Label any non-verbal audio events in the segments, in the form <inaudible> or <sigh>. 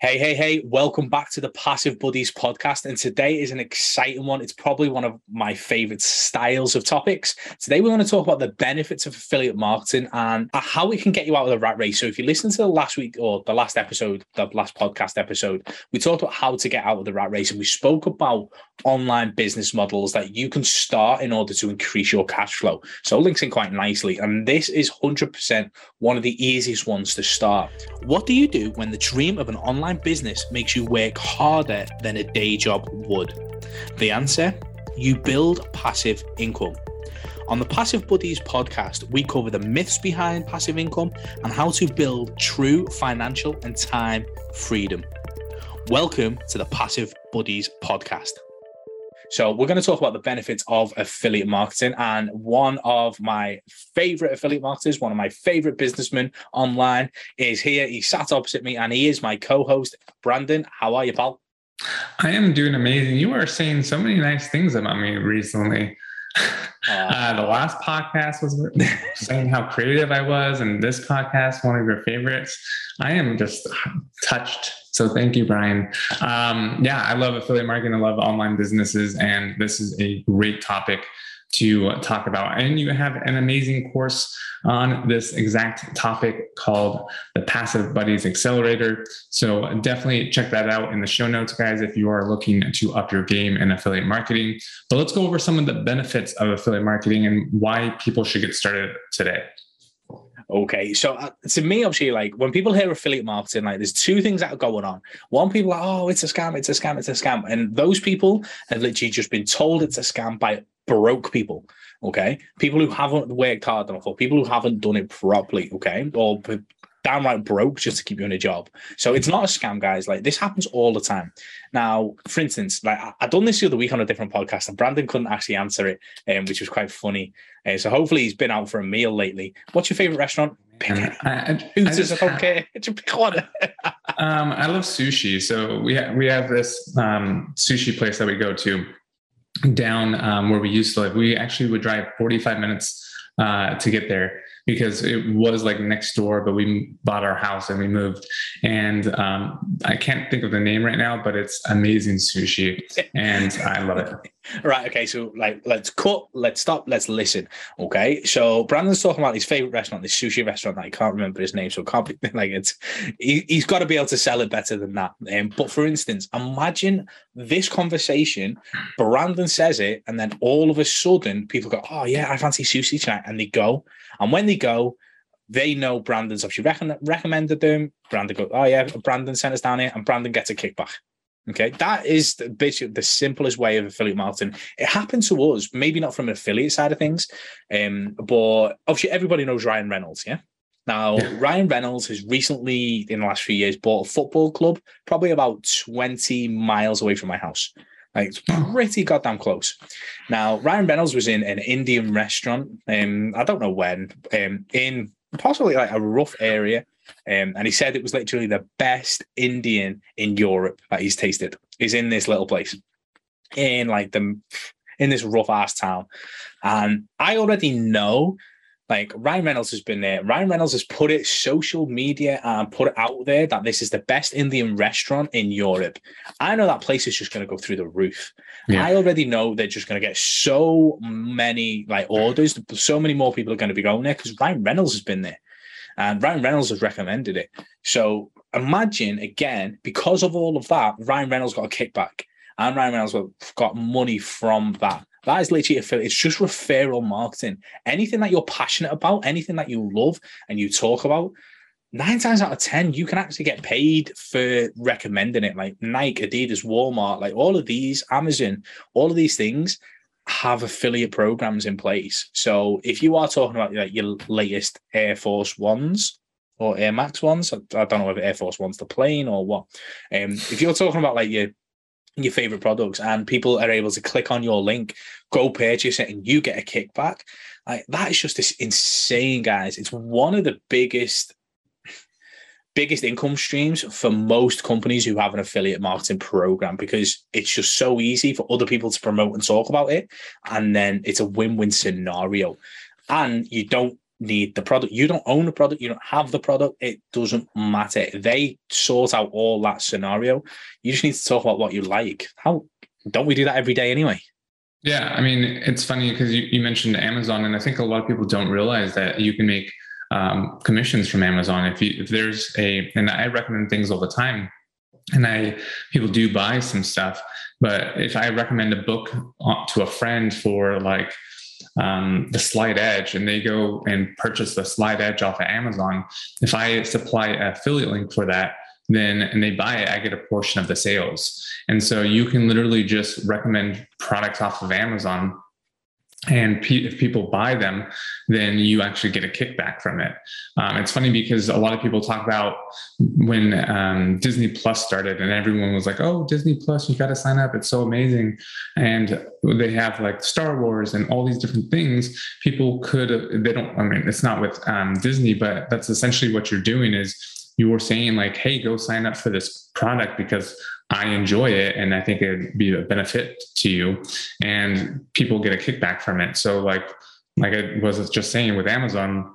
Hey, hey, hey, welcome back to the Passive Buddies podcast. And today is an exciting one. It's probably one of my favorite styles of topics. Today, we're going to talk about the benefits of affiliate marketing and how it can get you out of the rat race. So, if you listen to the last week or the last episode, the last podcast episode, we talked about how to get out of the rat race and we spoke about online business models that you can start in order to increase your cash flow. So, links in quite nicely. And this is 100% one of the easiest ones to start. What do you do when the dream of an online online business makes you work harder than a day job would? The answer you build passive income. On the Passive Buddies podcast, we cover the myths behind passive income and how to build true financial and time freedom. Welcome to the Passive Buddies podcast. So, we're going to talk about the benefits of affiliate marketing. And one of my favorite affiliate marketers, one of my favorite businessmen online is here. He sat opposite me and he is my co host, Brandon. How are you, pal? I am doing amazing. You are saying so many nice things about me recently. <laughs> Uh, the last podcast was <laughs> saying how creative I was, and this podcast, one of your favorites. I am just touched. So thank you, Brian. Um, yeah, I love affiliate marketing. I love online businesses, and this is a great topic to talk about. And you have an amazing course on this exact topic called the Passive Buddies Accelerator. So definitely check that out in the show notes, guys, if you are looking to up your game in affiliate marketing. But let's go over some of the benefits of affiliate marketing and why people should get started today. Okay, so uh, to me, obviously, like when people hear affiliate marketing, like there's two things that are going on. One, people are, oh, it's a scam, it's a scam, it's a scam, and those people have literally just been told it's a scam by broke people. Okay, people who haven't worked hard enough, or people who haven't done it properly. Okay, or downright broke just to keep you in a job. So it's not a scam, guys. Like this happens all the time. Now, for instance, like I, I done this the other week on a different podcast, and Brandon couldn't actually answer it, um, which was quite funny. Uh, so hopefully he's been out for a meal lately. What's your favorite restaurant? Pick it. I, I, I, just, I don't. <laughs> Pick one. um, I love sushi. So we ha- we have this um, sushi place that we go to down um, where we used to live. We actually would drive 45 minutes uh, to get there because it was like next door, but we bought our house and we moved. And um, I can't think of the name right now, but it's amazing sushi, and I love it. Right. Okay. So, like, let's cut. Let's stop. Let's listen. Okay. So, Brandon's talking about his favorite restaurant, this sushi restaurant that I can't remember his name. So, can't be <laughs> like it's. He, has got to be able to sell it better than that. Um, but for instance, imagine this conversation. Brandon says it, and then all of a sudden, people go, "Oh yeah, I fancy sushi tonight," and they go. And when they go, they know Brandon's rec- recommended them. Brandon goes, "Oh yeah, Brandon sent us down here," and Brandon gets a kickback. Okay, that is the, basically the simplest way of affiliate marketing. It happened to us, maybe not from an affiliate side of things, um, but obviously everybody knows Ryan Reynolds. Yeah. Now, yeah. Ryan Reynolds has recently, in the last few years, bought a football club, probably about 20 miles away from my house. Like it's pretty goddamn close. Now, Ryan Reynolds was in an Indian restaurant, um, I don't know when, um, in possibly like a rough area um, and he said it was literally the best Indian in Europe that he's tasted. Is in this little place, in like the in this rough ass town. And I already know, like Ryan Reynolds has been there. Ryan Reynolds has put it social media and put it out there that this is the best Indian restaurant in Europe. I know that place is just going to go through the roof. Yeah. I already know they're just going to get so many like orders. So many more people are going to be going there because Ryan Reynolds has been there. And Ryan Reynolds has recommended it. So imagine again, because of all of that, Ryan Reynolds got a kickback and Ryan Reynolds got money from that. That is literally a it's just referral marketing. Anything that you're passionate about, anything that you love and you talk about, nine times out of ten, you can actually get paid for recommending it. Like Nike, Adidas, Walmart, like all of these, Amazon, all of these things have affiliate programs in place. So if you are talking about like your latest Air Force Ones or Air Max ones, I, I don't know if Air Force One's the plane or what. Um, if you're talking about like your your favorite products and people are able to click on your link, go purchase it, and you get a kickback, like that is just this insane, guys. It's one of the biggest biggest income streams for most companies who have an affiliate marketing program because it's just so easy for other people to promote and talk about it. And then it's a win win scenario. And you don't need the product. You don't own the product. You don't have the product. It doesn't matter. They sort out all that scenario. You just need to talk about what you like. How don't we do that every day anyway? Yeah, I mean, it's funny because you, you mentioned Amazon, and I think a lot of people don't realize that you can make um, commissions from Amazon. If you, if there's a, and I recommend things all the time, and I people do buy some stuff, but if I recommend a book to a friend for like um, the Slight Edge, and they go and purchase the Slight Edge off of Amazon, if I supply an affiliate link for that, then and they buy it, I get a portion of the sales. And so you can literally just recommend products off of Amazon and if people buy them then you actually get a kickback from it. Um, it's funny because a lot of people talk about when um, disney plus started and everyone was like oh disney plus you got to sign up. It's so amazing. And they have like star wars and all these different things. People could they don't i mean it's not with um, disney but that's essentially what you're doing is you were saying like hey go sign up for this product because I enjoy it and I think it'd be a benefit to you and people get a kickback from it. So like like I was just saying with Amazon,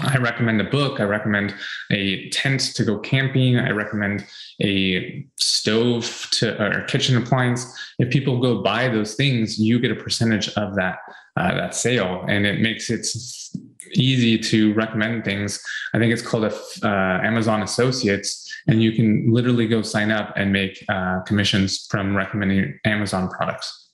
I recommend a book. I recommend a tent to go camping. I recommend a stove to or kitchen appliance. If people go buy those things, you get a percentage of that uh, that sale, and it makes it easy to recommend things. I think it's called a uh, Amazon Associates, and you can literally go sign up and make uh, commissions from recommending Amazon products.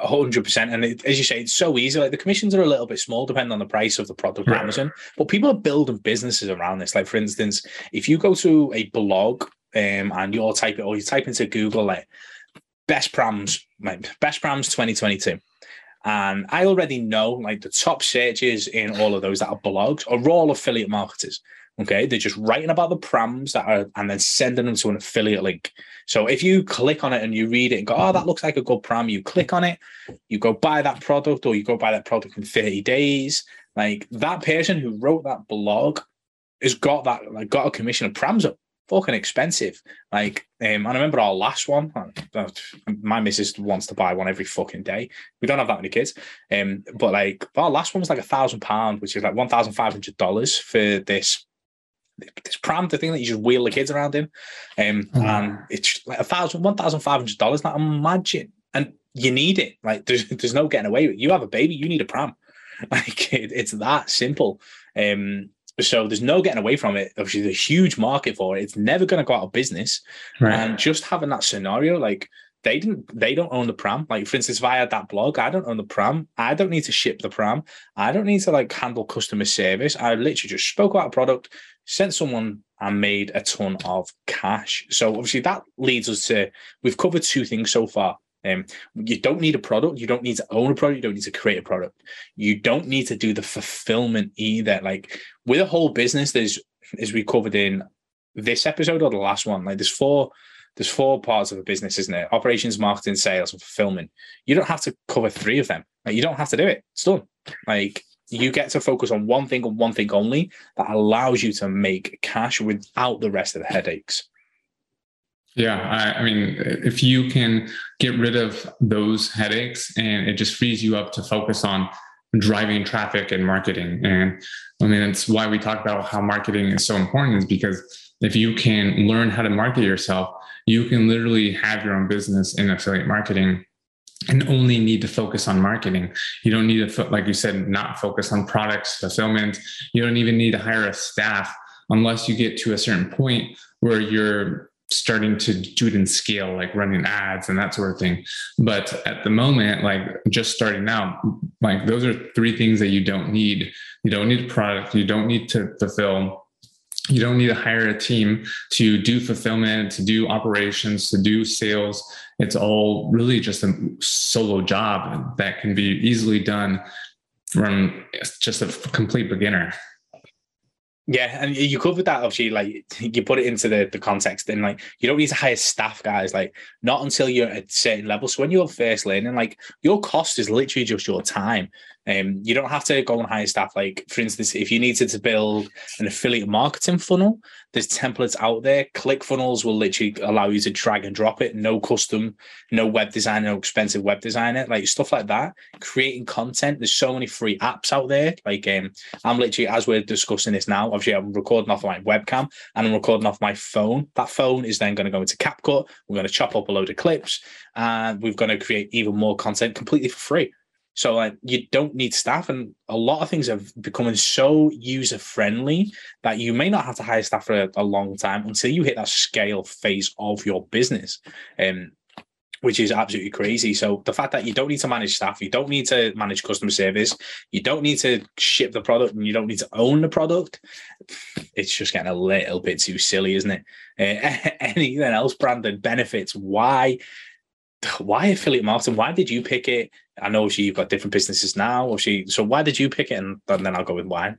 hundred percent, and it, as you say, it's so easy. Like the commissions are a little bit small, depending on the price of the product right. Amazon. But people are building businesses around this. Like for instance, if you go to a blog um, and you all type it, or you type into Google like best prams, best prams twenty twenty two. And I already know like the top searches in all of those that are blogs are all affiliate marketers. Okay, they're just writing about the prams that are and then sending them to an affiliate link. So if you click on it and you read it and go, oh, that looks like a good pram, you click on it, you go buy that product or you go buy that product in 30 days. Like that person who wrote that blog has got that, like got a commission of prams up fucking expensive. Like, um, I remember our last one. My missus wants to buy one every fucking day. We don't have that many kids. Um, but like our last one was like a thousand pound, which is like one thousand five hundred dollars for this this pram, the thing that you just wheel the kids around in. Um, mm. and it's like a thousand, one thousand five hundred dollars. Like imagine, and you need it. Like there's <laughs> there's no getting away with. It. You have a baby, you need a pram. <laughs> Like it, it's that simple. Um, so there's no getting away from it. Obviously, there's a huge market for it. It's never going to go out of business. Right. And just having that scenario, like they didn't, they don't own the pram. Like for instance, if I had that blog, I don't own the pram. I don't need to ship the pram. I don't need to like handle customer service. I literally just spoke about a product, sent someone and made a ton of cash. So obviously that leads us to we've covered two things so far. Um, you don't need a product. You don't need to own a product. You don't need to create a product. You don't need to do the fulfillment either. Like with a whole business, there's as we covered in this episode or the last one. Like there's four there's four parts of a business, isn't it? Operations, marketing, sales, and fulfillment. You don't have to cover three of them. Like you don't have to do it. It's done. Like you get to focus on one thing and one thing only that allows you to make cash without the rest of the headaches. Yeah, I, I, mean, if you can get rid of those headaches and it just frees you up to focus on driving traffic and marketing. And I mean, it's why we talk about how marketing is so important, is because if you can learn how to market yourself, you can literally have your own business in affiliate marketing and only need to focus on marketing. You don't need to, like you said, not focus on products, fulfillment. You don't even need to hire a staff unless you get to a certain point where you're starting to do it in scale, like running ads and that sort of thing. But at the moment, like just starting out, like those are three things that you don't need. You don't need a product, you don't need to fulfill. You don't need to hire a team to do fulfillment, to do operations, to do sales. It's all really just a solo job that can be easily done from just a complete beginner. Yeah, and you covered that obviously. Like you put it into the, the context, and like you don't need to hire staff guys. Like not until you're at a certain level. So when you're first learning, like your cost is literally just your time. Um, you don't have to go and hire staff. Like, for instance, if you needed to build an affiliate marketing funnel, there's templates out there. ClickFunnels will literally allow you to drag and drop it. No custom, no web design, no expensive web designer, like stuff like that. Creating content. There's so many free apps out there. Like, um, I'm literally as we're discussing this now. Obviously, I'm recording off my webcam and I'm recording off my phone. That phone is then going to go into CapCut. We're going to chop up a load of clips, and we're going to create even more content completely for free. So like you don't need staff, and a lot of things are becoming so user friendly that you may not have to hire staff for a, a long time until you hit that scale phase of your business. Um, which is absolutely crazy. So the fact that you don't need to manage staff, you don't need to manage customer service, you don't need to ship the product, and you don't need to own the product, it's just getting a little bit too silly, isn't it? Uh, <laughs> anything else, Brandon? Benefits? Why? <sighs> Why affiliate marketing? Why did you pick it? I know she you've got different businesses now, or she. So why did you pick it? And, and then I'll go with why.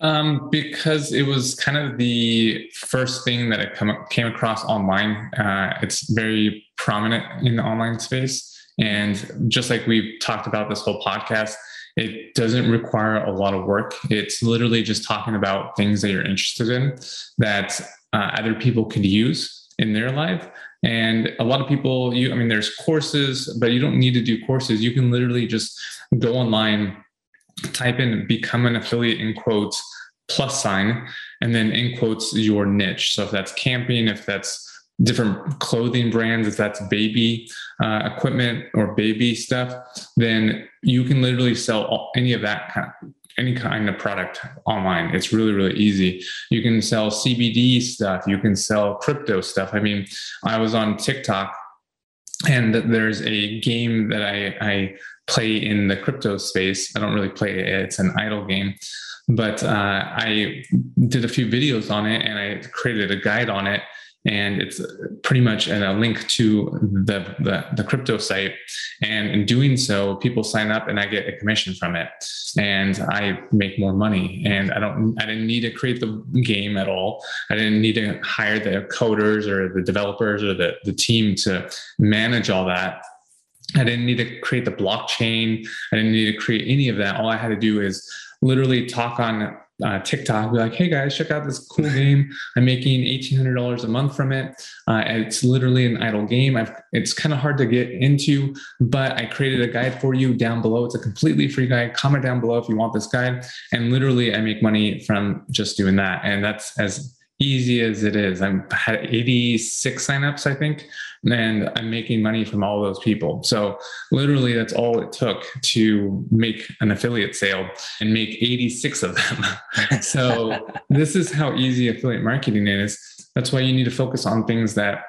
Um, because it was kind of the first thing that I come, came across online. Uh, it's very prominent in the online space. And just like we've talked about this whole podcast, it doesn't require a lot of work. It's literally just talking about things that you're interested in that uh, other people could use in their life and a lot of people, you, I mean, there's courses, but you don't need to do courses. You can literally just go online, type in become an affiliate in quotes plus sign, and then in quotes your niche. So if that's camping, if that's different clothing brands, if that's baby uh, equipment or baby stuff, then you can literally sell all, any of that kind of, any kind of product online. It's really, really easy. You can sell CBD stuff, you can sell crypto stuff. I mean, I was on TikTok and there's a game that I, I play in the crypto space. I don't really play it, it's an idle game. But uh, I did a few videos on it and I created a guide on it and it's pretty much a link to the, the, the crypto site. And in doing so people sign up and i get a commission from it. And i make more money. And i don't i didn't need to create the game at all. I didn't need to hire the coders or the developers or the, the team to manage all that. I didn't need to create the blockchain. I didn't need to create any of that. All I had to do is literally talk on uh, TikTok, be like, hey guys, check out this cool game. I'm making $1,800 a month from it. Uh, it's literally an idle game. I've, it's kind of hard to get into, but I created a guide for you down below. It's a completely free guide. Comment down below if you want this guide. And literally, I make money from just doing that. And that's as easy as it is. I'm had 86 signups, I think, and I'm making money from all those people. So literally that's all it took to make an affiliate sale and make 86 of them. <laughs> so <laughs> this is how easy affiliate marketing is. That's why you need to focus on things that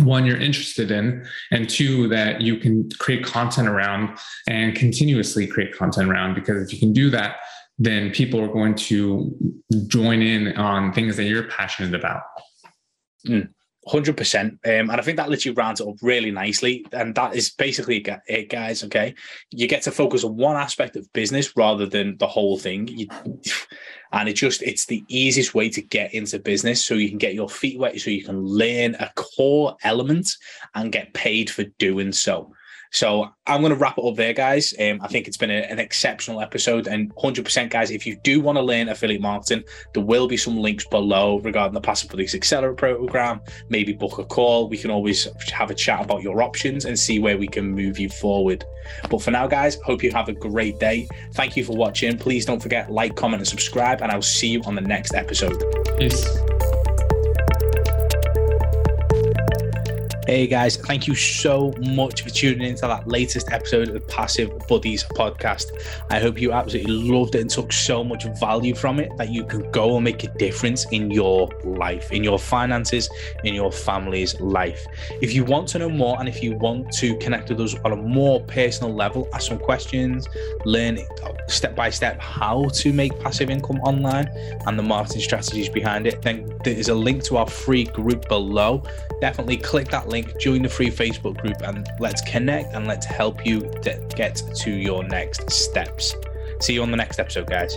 one you're interested in and two that you can create content around and continuously create content around because if you can do that then people are going to join in on things that you're passionate about. Mm. 100% um, and i think that literally rounds it up really nicely and that is basically it guys okay you get to focus on one aspect of business rather than the whole thing you, and it just it's the easiest way to get into business so you can get your feet wet so you can learn a core element and get paid for doing so so I'm going to wrap it up there, guys. Um, I think it's been a, an exceptional episode. And 100%, guys, if you do want to learn affiliate marketing, there will be some links below regarding the Passive Buddies Accelerate program. Maybe book a call. We can always have a chat about your options and see where we can move you forward. But for now, guys, hope you have a great day. Thank you for watching. Please don't forget like, comment, and subscribe. And I'll see you on the next episode. Peace. Hey guys, thank you so much for tuning into that latest episode of the Passive Buddies podcast. I hope you absolutely loved it and took so much value from it that you can go and make a difference in your life, in your finances, in your family's life. If you want to know more and if you want to connect with us on a more personal level, ask some questions, learn step by step how to make passive income online and the marketing strategies behind it, then there is a link to our free group below. Definitely click that link join the free Facebook group, and let's connect and let's help you get to your next steps. See you on the next episode, guys.